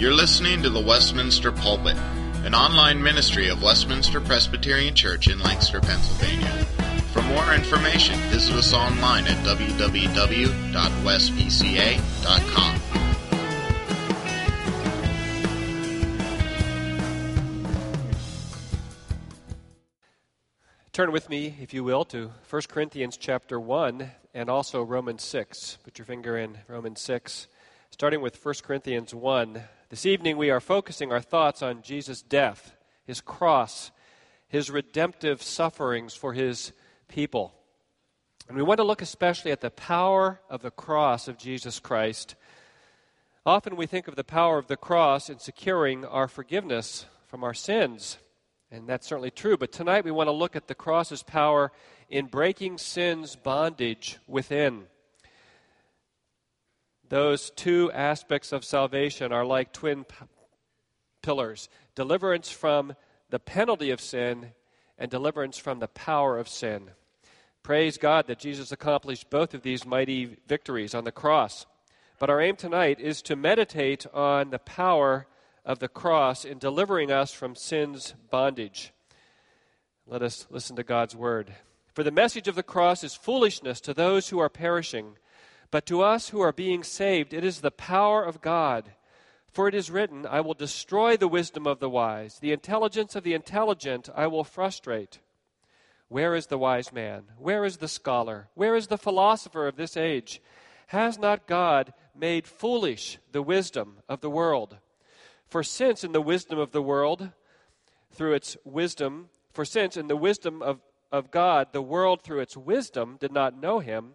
You're listening to the Westminster Pulpit, an online ministry of Westminster Presbyterian Church in Lancaster, Pennsylvania. For more information, visit us online at www.westpca.com. Turn with me, if you will, to 1 Corinthians chapter 1 and also Romans 6. Put your finger in Romans 6. Starting with 1 Corinthians 1. This evening we are focusing our thoughts on Jesus' death, his cross, his redemptive sufferings for his people. And we want to look especially at the power of the cross of Jesus Christ. Often we think of the power of the cross in securing our forgiveness from our sins. And that's certainly true. But tonight we want to look at the cross's power in breaking sin's bondage within. Those two aspects of salvation are like twin p- pillars deliverance from the penalty of sin and deliverance from the power of sin. Praise God that Jesus accomplished both of these mighty victories on the cross. But our aim tonight is to meditate on the power of the cross in delivering us from sin's bondage. Let us listen to God's word. For the message of the cross is foolishness to those who are perishing, but to us who are being saved, it is the power of God. For it is written, I will destroy the wisdom of the wise, the intelligence of the intelligent I will frustrate. Where is the wise man? Where is the scholar? Where is the philosopher of this age? Has not God made foolish the wisdom of the world? For since in the wisdom of the world, through its wisdom, for since in the wisdom of, of God, the world through its wisdom did not know him,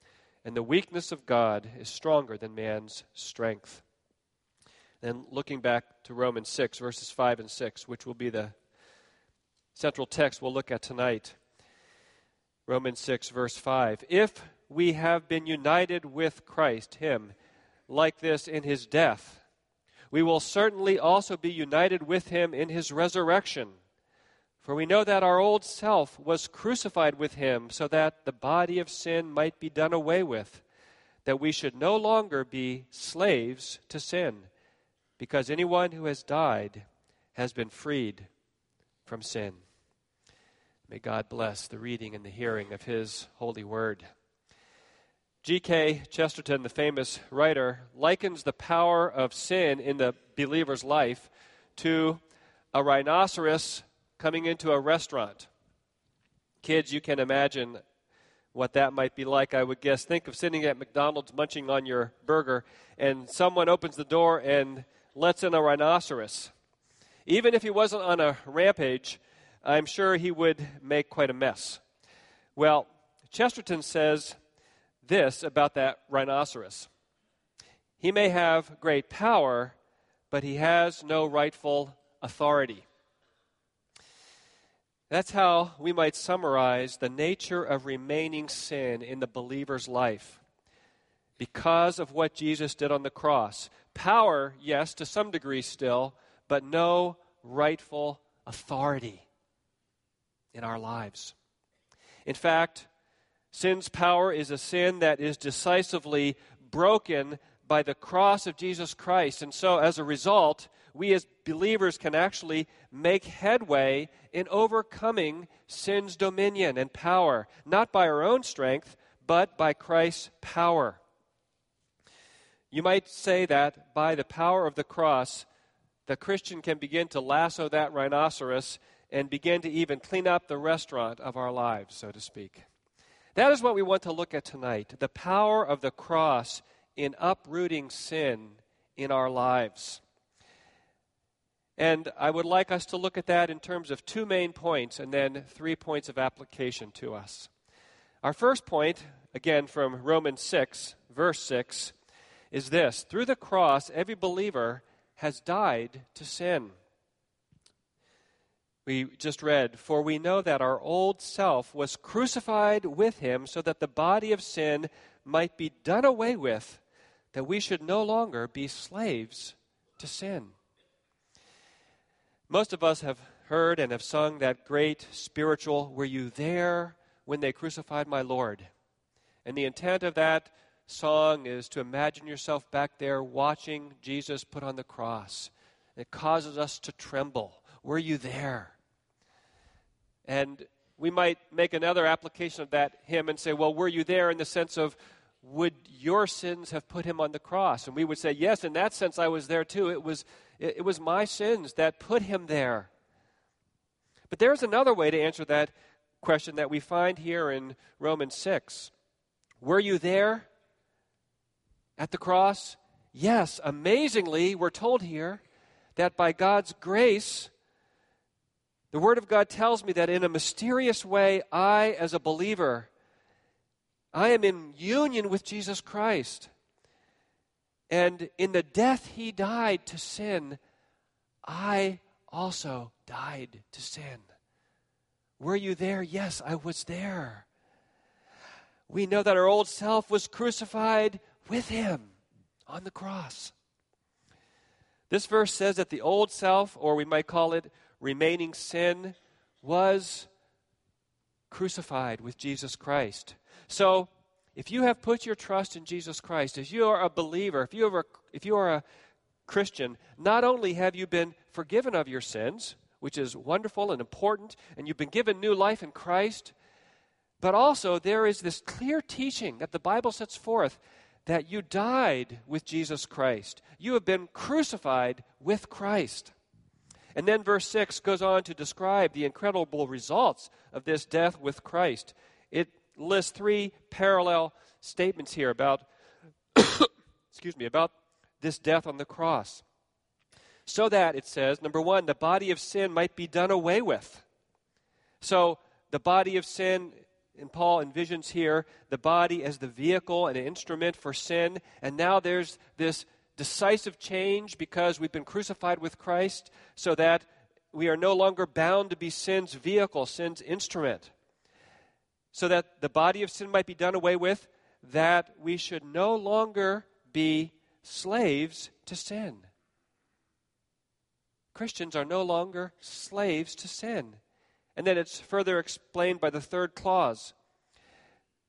and the weakness of God is stronger than man's strength. Then looking back to Romans 6, verses 5 and 6, which will be the central text we'll look at tonight. Romans 6, verse 5. If we have been united with Christ, Him, like this in His death, we will certainly also be united with him in his resurrection. For we know that our old self was crucified with him so that the body of sin might be done away with, that we should no longer be slaves to sin, because anyone who has died has been freed from sin. May God bless the reading and the hearing of his holy word. G.K. Chesterton, the famous writer, likens the power of sin in the believer's life to a rhinoceros coming into a restaurant. Kids, you can imagine what that might be like, I would guess. Think of sitting at McDonald's munching on your burger, and someone opens the door and lets in a rhinoceros. Even if he wasn't on a rampage, I'm sure he would make quite a mess. Well, Chesterton says this about that rhinoceros He may have great power, but he has no rightful authority. That's how we might summarize the nature of remaining sin in the believer's life. Because of what Jesus did on the cross. Power, yes, to some degree still, but no rightful authority in our lives. In fact, Sin's power is a sin that is decisively broken by the cross of Jesus Christ. And so, as a result, we as believers can actually make headway in overcoming sin's dominion and power, not by our own strength, but by Christ's power. You might say that by the power of the cross, the Christian can begin to lasso that rhinoceros and begin to even clean up the restaurant of our lives, so to speak. That is what we want to look at tonight the power of the cross in uprooting sin in our lives. And I would like us to look at that in terms of two main points and then three points of application to us. Our first point, again from Romans 6, verse 6, is this Through the cross, every believer has died to sin. we just read, For we know that our old self was crucified with him so that the body of sin might be done away with, that we should no longer be slaves to sin. Most of us have heard and have sung that great spiritual, Were you there when they crucified my Lord? And the intent of that song is to imagine yourself back there watching Jesus put on the cross. It causes us to tremble. Were you there? And we might make another application of that hymn and say, well, were you there in the sense of, would your sins have put him on the cross? And we would say, yes, in that sense, I was there too. It was, it, it was my sins that put him there. But there's another way to answer that question that we find here in Romans 6. Were you there at the cross? Yes, amazingly, we're told here that by God's grace, the Word of God tells me that in a mysterious way, I, as a believer, I am in union with Jesus Christ. And in the death he died to sin, I also died to sin. Were you there? Yes, I was there. We know that our old self was crucified with him on the cross. This verse says that the old self, or we might call it remaining sin was crucified with Jesus Christ. So, if you have put your trust in Jesus Christ, if you are a believer, if you are, a, if you are a Christian, not only have you been forgiven of your sins, which is wonderful and important, and you've been given new life in Christ, but also there is this clear teaching that the Bible sets forth that you died with Jesus Christ. You have been crucified with Christ. And then verse 6 goes on to describe the incredible results of this death with Christ. It lists three parallel statements here about excuse me, about this death on the cross. So that it says, number 1, the body of sin might be done away with. So the body of sin and Paul envisions here the body as the vehicle and an instrument for sin. And now there's this decisive change because we've been crucified with Christ so that we are no longer bound to be sin's vehicle, sin's instrument. So that the body of sin might be done away with, that we should no longer be slaves to sin. Christians are no longer slaves to sin. And then it's further explained by the third clause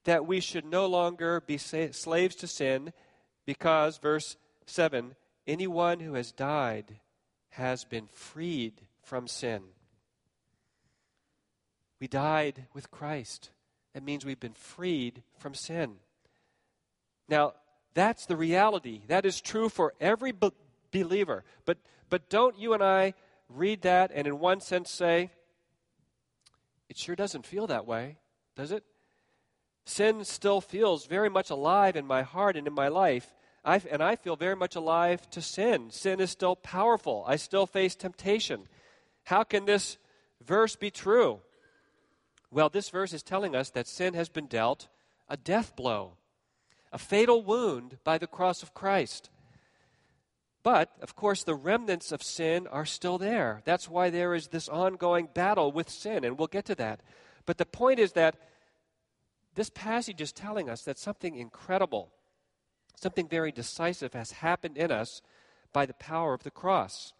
that we should no longer be slaves to sin because, verse 7 anyone who has died has been freed from sin. We died with Christ. That means we've been freed from sin. Now, that's the reality. That is true for every be- believer. But, but don't you and I read that and, in one sense, say, it sure doesn't feel that way, does it? Sin still feels very much alive in my heart and in my life. I, and I feel very much alive to sin. Sin is still powerful. I still face temptation. How can this verse be true? Well, this verse is telling us that sin has been dealt a death blow, a fatal wound by the cross of Christ. But, of course, the remnants of sin are still there. That's why there is this ongoing battle with sin, and we'll get to that. But the point is that this passage is telling us that something incredible Something very decisive has happened in us by the power of the cross.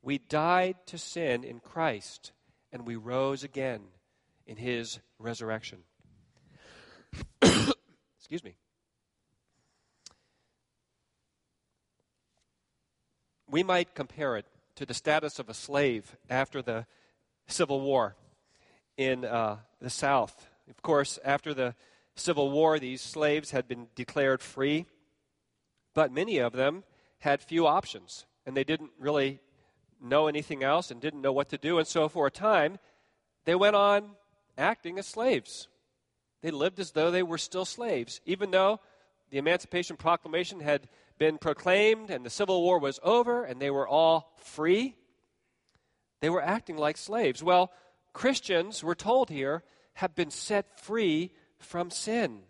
We died to sin in Christ, and we rose again in his resurrection. Excuse me. We might compare it to the status of a slave after the Civil War in uh, the South. Of course, after the Civil War, these slaves had been declared free. But many of them had few options, and they didn't really know anything else and didn't know what to do. And so, for a time, they went on acting as slaves. They lived as though they were still slaves, even though the Emancipation Proclamation had been proclaimed and the Civil War was over and they were all free. They were acting like slaves. Well, Christians, we're told here, have been set free from sin.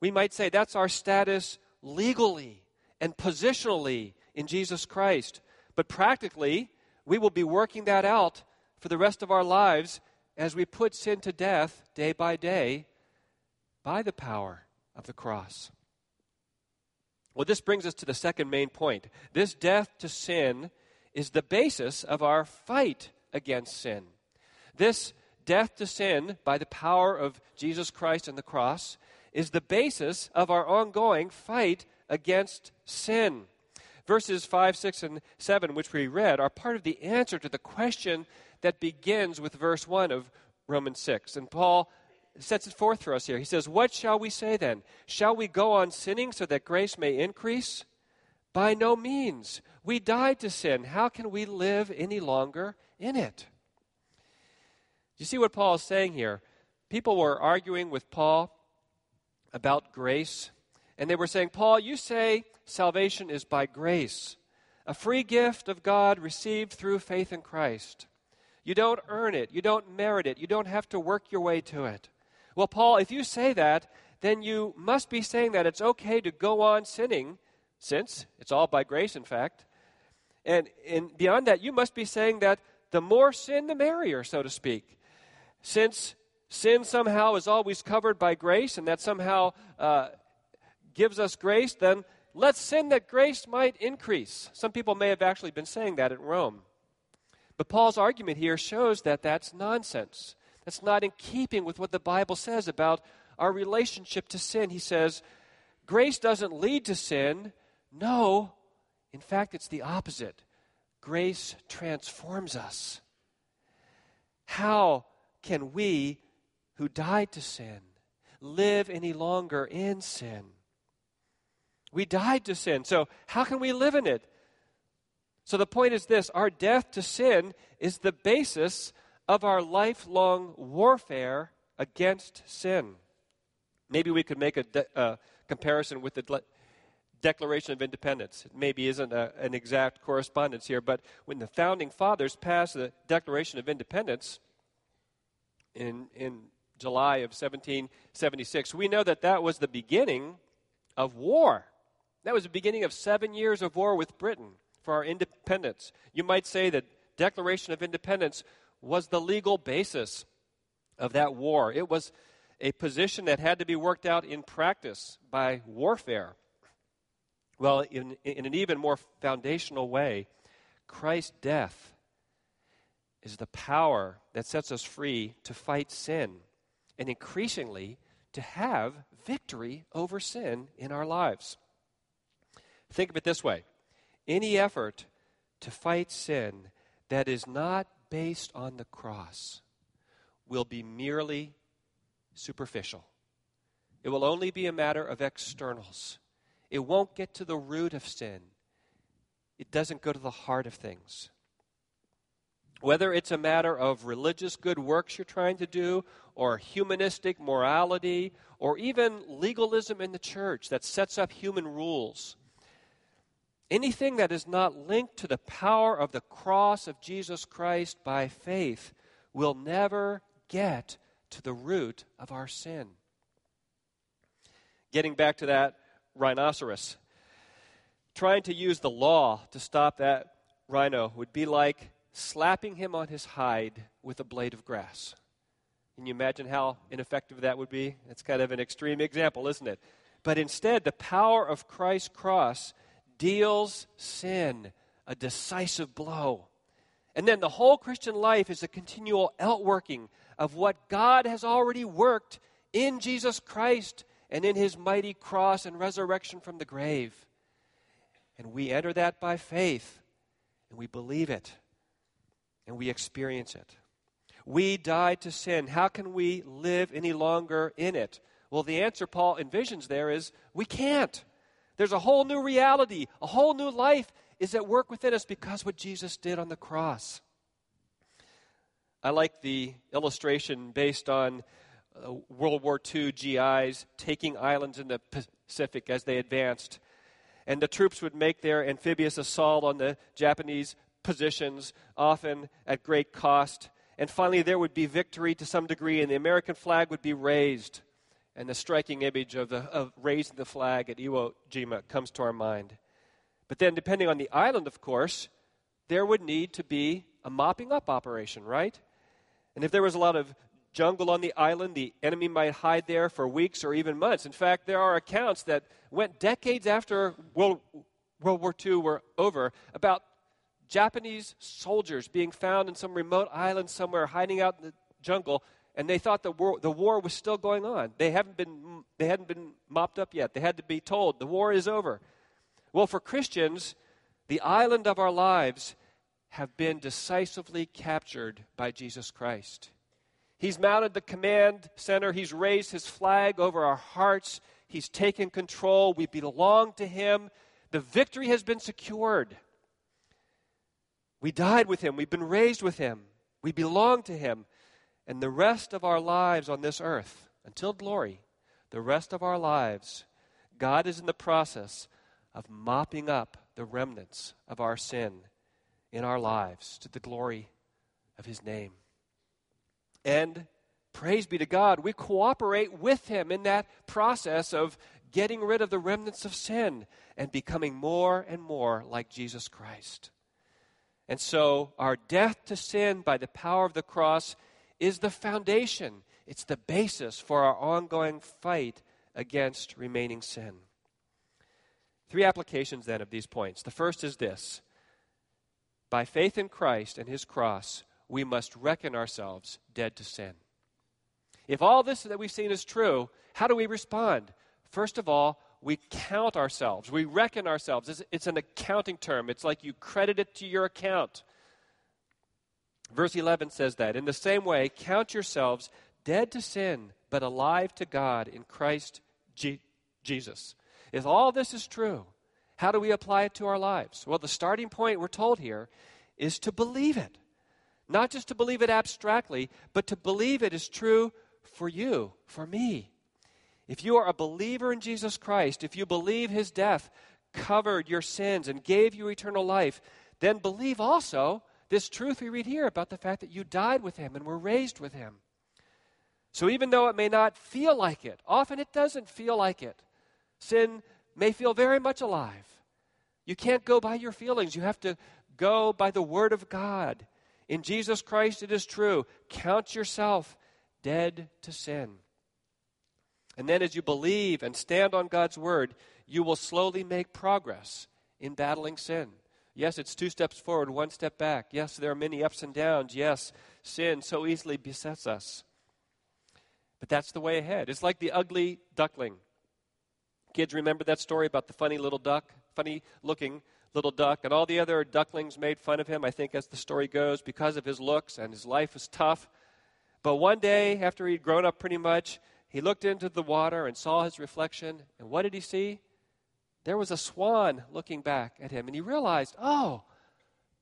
We might say that's our status legally and positionally in Jesus Christ. But practically, we will be working that out for the rest of our lives as we put sin to death day by day by the power of the cross. Well, this brings us to the second main point. This death to sin is the basis of our fight against sin. This death to sin by the power of Jesus Christ and the cross is the basis of our ongoing fight against sin. Verses 5, 6, and 7, which we read, are part of the answer to the question that begins with verse 1 of Romans 6. And Paul sets it forth for us here. He says, What shall we say then? Shall we go on sinning so that grace may increase? By no means. We died to sin. How can we live any longer in it? You see what Paul is saying here? People were arguing with Paul about grace, and they were saying, Paul, you say salvation is by grace, a free gift of God received through faith in Christ. You don't earn it, you don't merit it, you don't have to work your way to it. Well, Paul, if you say that, then you must be saying that it's okay to go on sinning, since it's all by grace, in fact. And, and beyond that, you must be saying that the more sin, the merrier, so to speak. Since sin somehow is always covered by grace and that somehow uh, gives us grace, then let's sin that grace might increase. Some people may have actually been saying that in Rome. But Paul's argument here shows that that's nonsense. That's not in keeping with what the Bible says about our relationship to sin. He says, grace doesn't lead to sin. No, in fact, it's the opposite. Grace transforms us. How can we who died to sin live any longer in sin? We died to sin. So, how can we live in it? So, the point is this our death to sin is the basis of our lifelong warfare against sin. Maybe we could make a de- uh, comparison with the de- Declaration of Independence. It maybe isn't a, an exact correspondence here, but when the founding fathers passed the Declaration of Independence in, in July of 1776, we know that that was the beginning of war. That was the beginning of seven years of war with Britain for our independence. You might say that Declaration of Independence was the legal basis of that war. It was a position that had to be worked out in practice by warfare. Well, in, in an even more foundational way, Christ's death is the power that sets us free to fight sin and increasingly to have victory over sin in our lives. Think of it this way any effort to fight sin that is not based on the cross will be merely superficial. It will only be a matter of externals. It won't get to the root of sin. It doesn't go to the heart of things. Whether it's a matter of religious good works you're trying to do, or humanistic morality, or even legalism in the church that sets up human rules, Anything that is not linked to the power of the cross of Jesus Christ by faith will never get to the root of our sin. Getting back to that rhinoceros, trying to use the law to stop that rhino would be like slapping him on his hide with a blade of grass. Can you imagine how ineffective that would be? It's kind of an extreme example, isn't it? But instead, the power of Christ's cross deals sin a decisive blow. And then the whole Christian life is a continual outworking of what God has already worked in Jesus Christ and in his mighty cross and resurrection from the grave. And we enter that by faith, and we believe it, and we experience it. We died to sin. How can we live any longer in it? Well, the answer Paul envisions there is we can't. There's a whole new reality, a whole new life is at work within us because what Jesus did on the cross. I like the illustration based on uh, World War II GIs taking islands in the Pacific as they advanced. And the troops would make their amphibious assault on the Japanese positions, often at great cost. And finally, there would be victory to some degree, and the American flag would be raised and the striking image of, the, of raising the flag at Iwo Jima comes to our mind. But then, depending on the island, of course, there would need to be a mopping up operation, right? And if there was a lot of jungle on the island, the enemy might hide there for weeks or even months. In fact, there are accounts that went decades after World, World War II were over about Japanese soldiers being found in some remote island somewhere, hiding out in the jungle, and they thought the war, the war was still going on. They, haven't been, they hadn't been mopped up yet. They had to be told the war is over. Well, for Christians, the island of our lives have been decisively captured by Jesus Christ. He's mounted the command center, He's raised His flag over our hearts, He's taken control. We belong to Him. The victory has been secured. We died with Him, we've been raised with Him, we belong to Him. And the rest of our lives on this earth, until glory, the rest of our lives, God is in the process of mopping up the remnants of our sin in our lives to the glory of His name. And praise be to God, we cooperate with Him in that process of getting rid of the remnants of sin and becoming more and more like Jesus Christ. And so, our death to sin by the power of the cross is the foundation, it's the basis for our ongoing fight against remaining sin. Three applications then of these points. The first is this by faith in Christ and his cross, we must reckon ourselves dead to sin. If all this that we've seen is true, how do we respond? First of all, we count ourselves. We reckon ourselves. It's, an accounting term. It's like you credit it to your account. Verse 11 says that. In the same way, count yourselves dead to sin, but alive to God in Christ G- Jesus. If all this is true, how do we apply it to our lives? Well, the starting point we're told here is to believe it. Not just to believe it abstractly, but to believe it is true for you, for me. If you are a believer in Jesus Christ, if you believe his death covered your sins and gave you eternal life, then believe also this truth we read here about the fact that you died with him and were raised with him. So even though it may not feel like it, often it doesn't feel like it. Sin may feel very much alive. You can't go by your feelings. You have to go by the Word of God. In Jesus Christ, it is true. Count yourself dead to sin. And then, as you believe and stand on God's Word, you will slowly make progress in battling sin. Yes, it's two steps forward, one step back. Yes, there are many ups and downs. Yes, sin so easily besets us. But that's the way ahead. It's like the ugly duckling. Kids, remember that story about the funny little duck, funny looking little duck, and all the other ducklings made fun of him, I think, as the story goes, because of his looks and his life was tough. But one day, after he'd grown up pretty much, he looked into the water and saw his reflection. And what did he see? There was a swan looking back at him. And he realized, oh,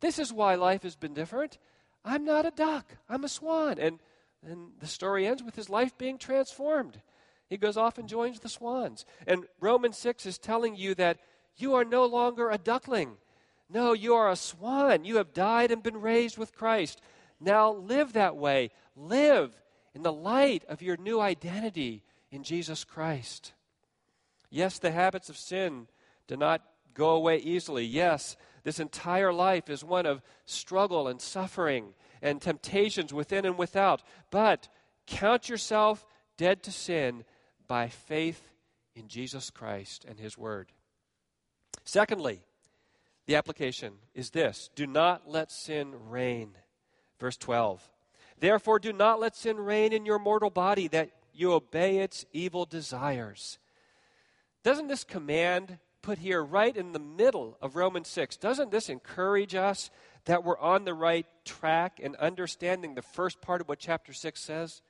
this is why life has been different. I'm not a duck, I'm a swan. And, and the story ends with his life being transformed. He goes off and joins the swans. And Romans 6 is telling you that you are no longer a duckling. No, you are a swan. You have died and been raised with Christ. Now live that way. Live in the light of your new identity in Jesus Christ. Yes, the habits of sin do not go away easily. Yes, this entire life is one of struggle and suffering and temptations within and without. But count yourself dead to sin by faith in Jesus Christ and His Word. Secondly, the application is this do not let sin reign. Verse 12. Therefore, do not let sin reign in your mortal body that you obey its evil desires. Doesn't this command put here right in the middle of Romans 6, doesn't this encourage us that we're on the right track in understanding the first part of what chapter 6 says?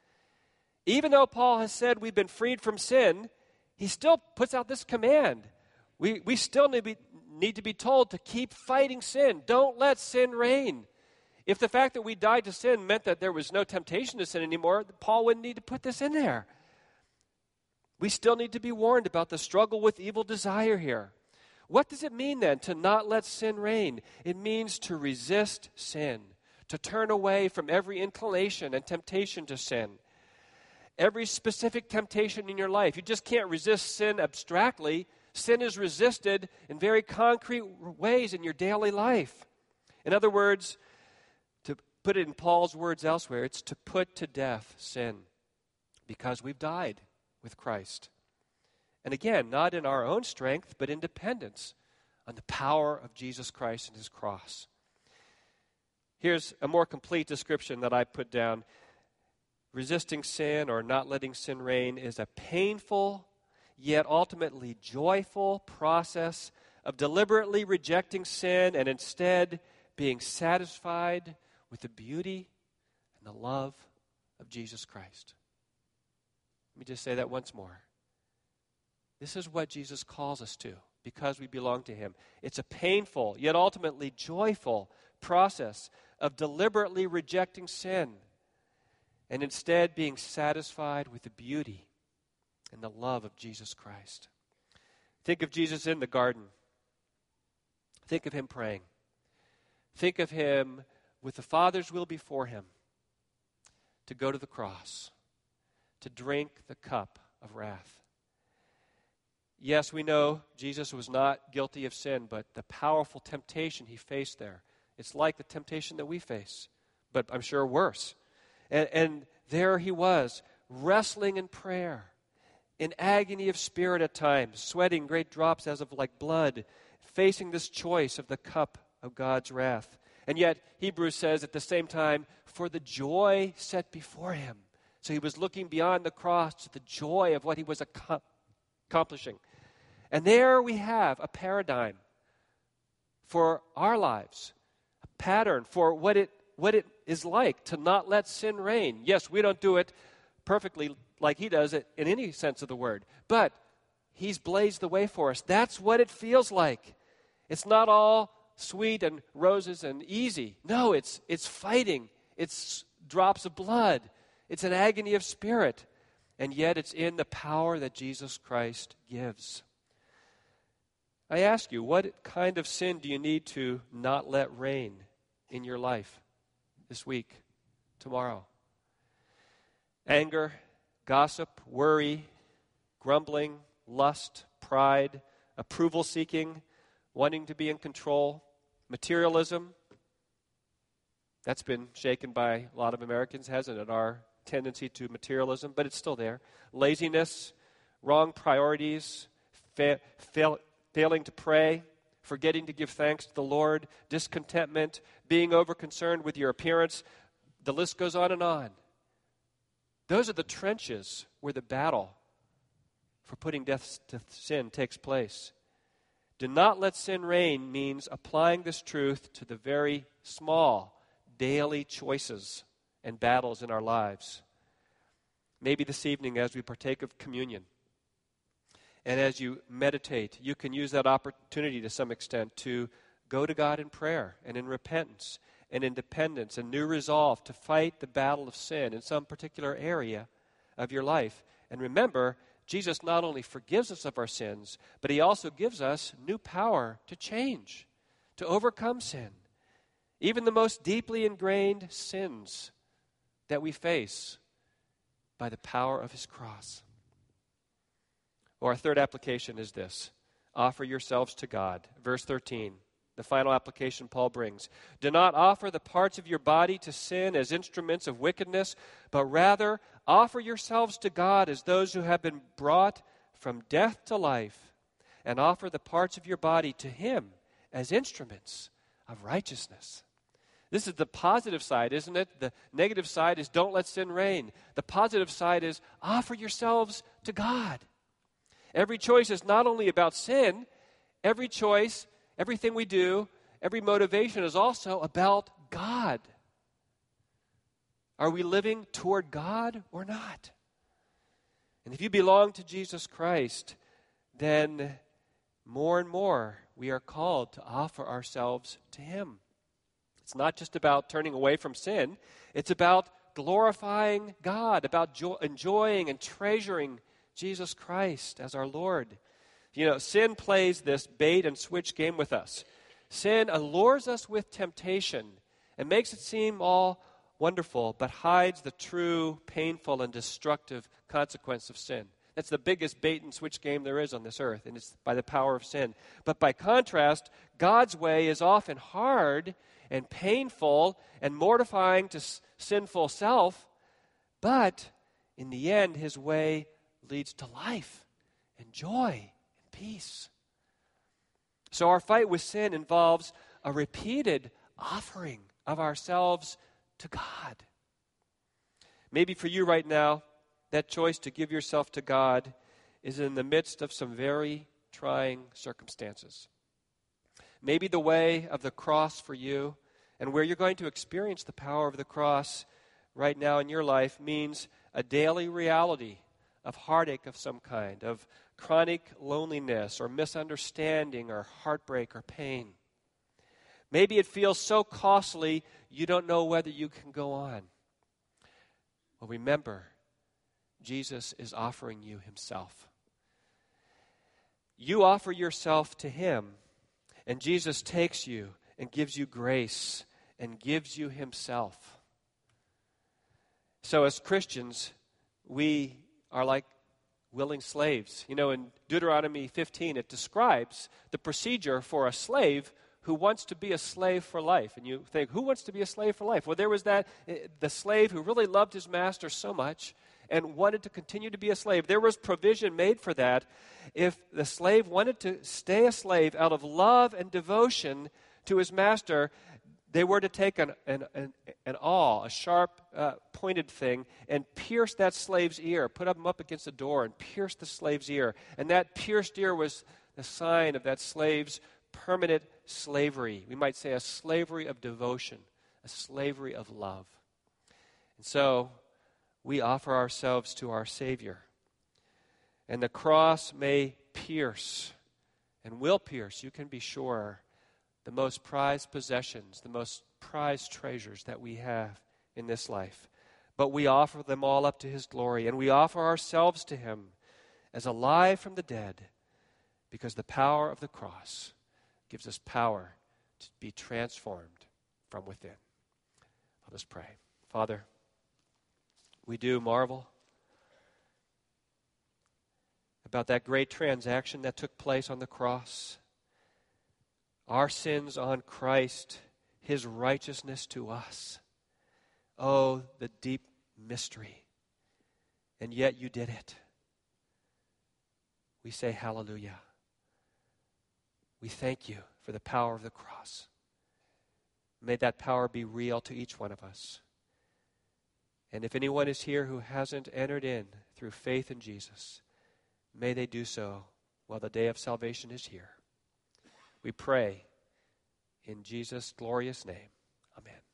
Even though Paul has said we've been freed from sin, he still puts out this command. We, we still need be, need to be told to keep fighting sin. Don't let sin reign. If the fact that we died to sin meant that there was no temptation to sin anymore, Paul wouldn't need to put this in there. We still need to be warned about the struggle with evil desire here. What does it mean then to not let sin reign? It means to resist sin, to turn away from every inclination and temptation to sin every specific temptation in your life. You just can't resist sin abstractly. Sin is resisted in very concrete ways in your daily life. In other words, to put it in Paul's words elsewhere, it's to put to death sin because we've died with Christ. And again, not in our own strength, but in dependence on the power of Jesus Christ and his cross. Here's a more complete description that I put down. Resisting sin or not letting sin reign is a painful, yet ultimately joyful process of deliberately rejecting sin and instead being satisfied with the beauty and the love of Jesus Christ. Let me just say that once more. This is what Jesus calls us to because we belong to Him. It's a painful, yet ultimately joyful process of deliberately rejecting sin and instead being satisfied with the beauty and the love of Jesus Christ. Think of Jesus in the garden. Think of Him praying. Think of Him with the Father's will before Him to go to the cross, to drink the cup of wrath Yes, we know Jesus was not guilty of sin, but the powerful temptation he faced there, it's like the temptation that we face, but I'm sure worse. And, and there he was, wrestling in prayer, in agony of spirit at times, sweating great drops as of like blood, facing this choice of the cup of God's wrath. And yet, Hebrews says at the same time, for the joy set before him. So he was looking beyond the cross to the joy of what he was accomplishing. And there we have a paradigm for our lives, a pattern for what it, what it is like to not let sin reign. Yes, we don't do it perfectly like he does it in any sense of the word, but he's blazed the way for us. That's what it feels like. It's not all sweet and roses and easy. No, it's, it's fighting, it's drops of blood, it's an agony of spirit, and yet it's in the power that Jesus Christ gives. I ask you, what kind of sin do you need to not let reign in your life this week, tomorrow? Anger, gossip, worry, grumbling, lust, pride, approval seeking, wanting to be in control, materialism. That's been shaken by a lot of Americans, hasn't it? Our tendency to materialism, but it's still there. Laziness, wrong priorities, fa- fail, failing to pray, forgetting to give thanks to the Lord, discontentment, being overconcerned with your appearance. The list goes on and on. Those are the trenches where the battle for putting death to sin takes place. Do not let sin reign means applying this truth to the very small daily choices and battles in our lives. Maybe this evening, as we partake of communion, and as you meditate, you can use that opportunity to some extent to go to God in prayer and in repentance and in dependence and new resolve to fight the battle of sin in some particular area of your life. And remember, Jesus not only forgives us of our sins, but he also gives us new power to change, to overcome sin. Even the most deeply ingrained sins that we face by the power of his cross. A third application is this offer yourselves to God. Verse 13, the final application Paul brings. Do not offer the parts of your body to sin as instruments of wickedness, but rather offer yourselves to God as those who have been brought from death to life, and offer the parts of your body to Him as instruments of righteousness. This is the positive side, isn't it? The negative side is don't let sin reign. The positive side is offer yourselves to God. Every choice is not only about sin, every choice, everything we do, every motivation is also about God. Are we living toward God or not? And if you belong to Jesus Christ, then more and more we are called to offer ourselves to Him. It's not just about turning away from sin, it's about glorifying God, about jo- enjoying and treasuring Jesus Christ as our Lord. You know, sin plays this bait and switch game with us. Sin allures us with temptation and makes it seem all wonderful, but hides the true, painful, and destructive consequence of sin. That's the biggest bait and switch game there is on this earth, and it's by the power of sin. But by contrast, God's way is often hard and painful and mortifying to s- sinful self, but in the end, his way leads to life and joy and peace. So, our fight with sin involves a repeated offering of ourselves to God. Maybe for you right now, that choice to give yourself to God is in the midst of some very trying circumstances. Maybe the way of the cross for you and where you're going to experience the power of the cross right now in your life means a daily reality of heartache of some kind, of chronic loneliness or misunderstanding or heartbreak or pain. Maybe it feels so costly you don't know whether you can go on. Well, remember, Jesus is offering you himself. You offer yourself to him, and Jesus takes you and gives you grace and gives you himself. So, as Christians, we are like willing slaves. You know, in Deuteronomy 15, it describes the procedure for a slave who wants to be a slave for life. And you think, who wants to be a slave for life? Well, there was that, eh, the slave who really loved his master so much and wanted to continue to be a slave. There was provision made for that. If the slave wanted to stay a slave out of love and devotion to his master, they were to take an, an, an, an awl, a sharp uh, pointed thing, and pierce that slave's ear, put him up against the door and pierce the slave's ear. And that pierced ear was the sign of that slave's permanent slavery. We might say a slavery of devotion, a slavery of love. And so we offer ourselves to our Savior. And the cross may pierce and will pierce, you can be sure the most prized possessions, the most prized treasures that we have in this life. But we offer them all up to His glory, and we offer ourselves to Him as alive from the dead because the power of the cross gives us power to be transformed from within. Let us pray. Father, we do marvel about that great transaction that took place on the cross our sins on Christ, his righteousness to us. Oh, the deep mystery. And yet you did it. We say hallelujah. We thank you for the power of the cross. May that power be real to each one of us. And if anyone is here who hasn't entered in through faith in Jesus, may they do so while the day of salvation is here. We pray in Jesus' glorious name. Amen.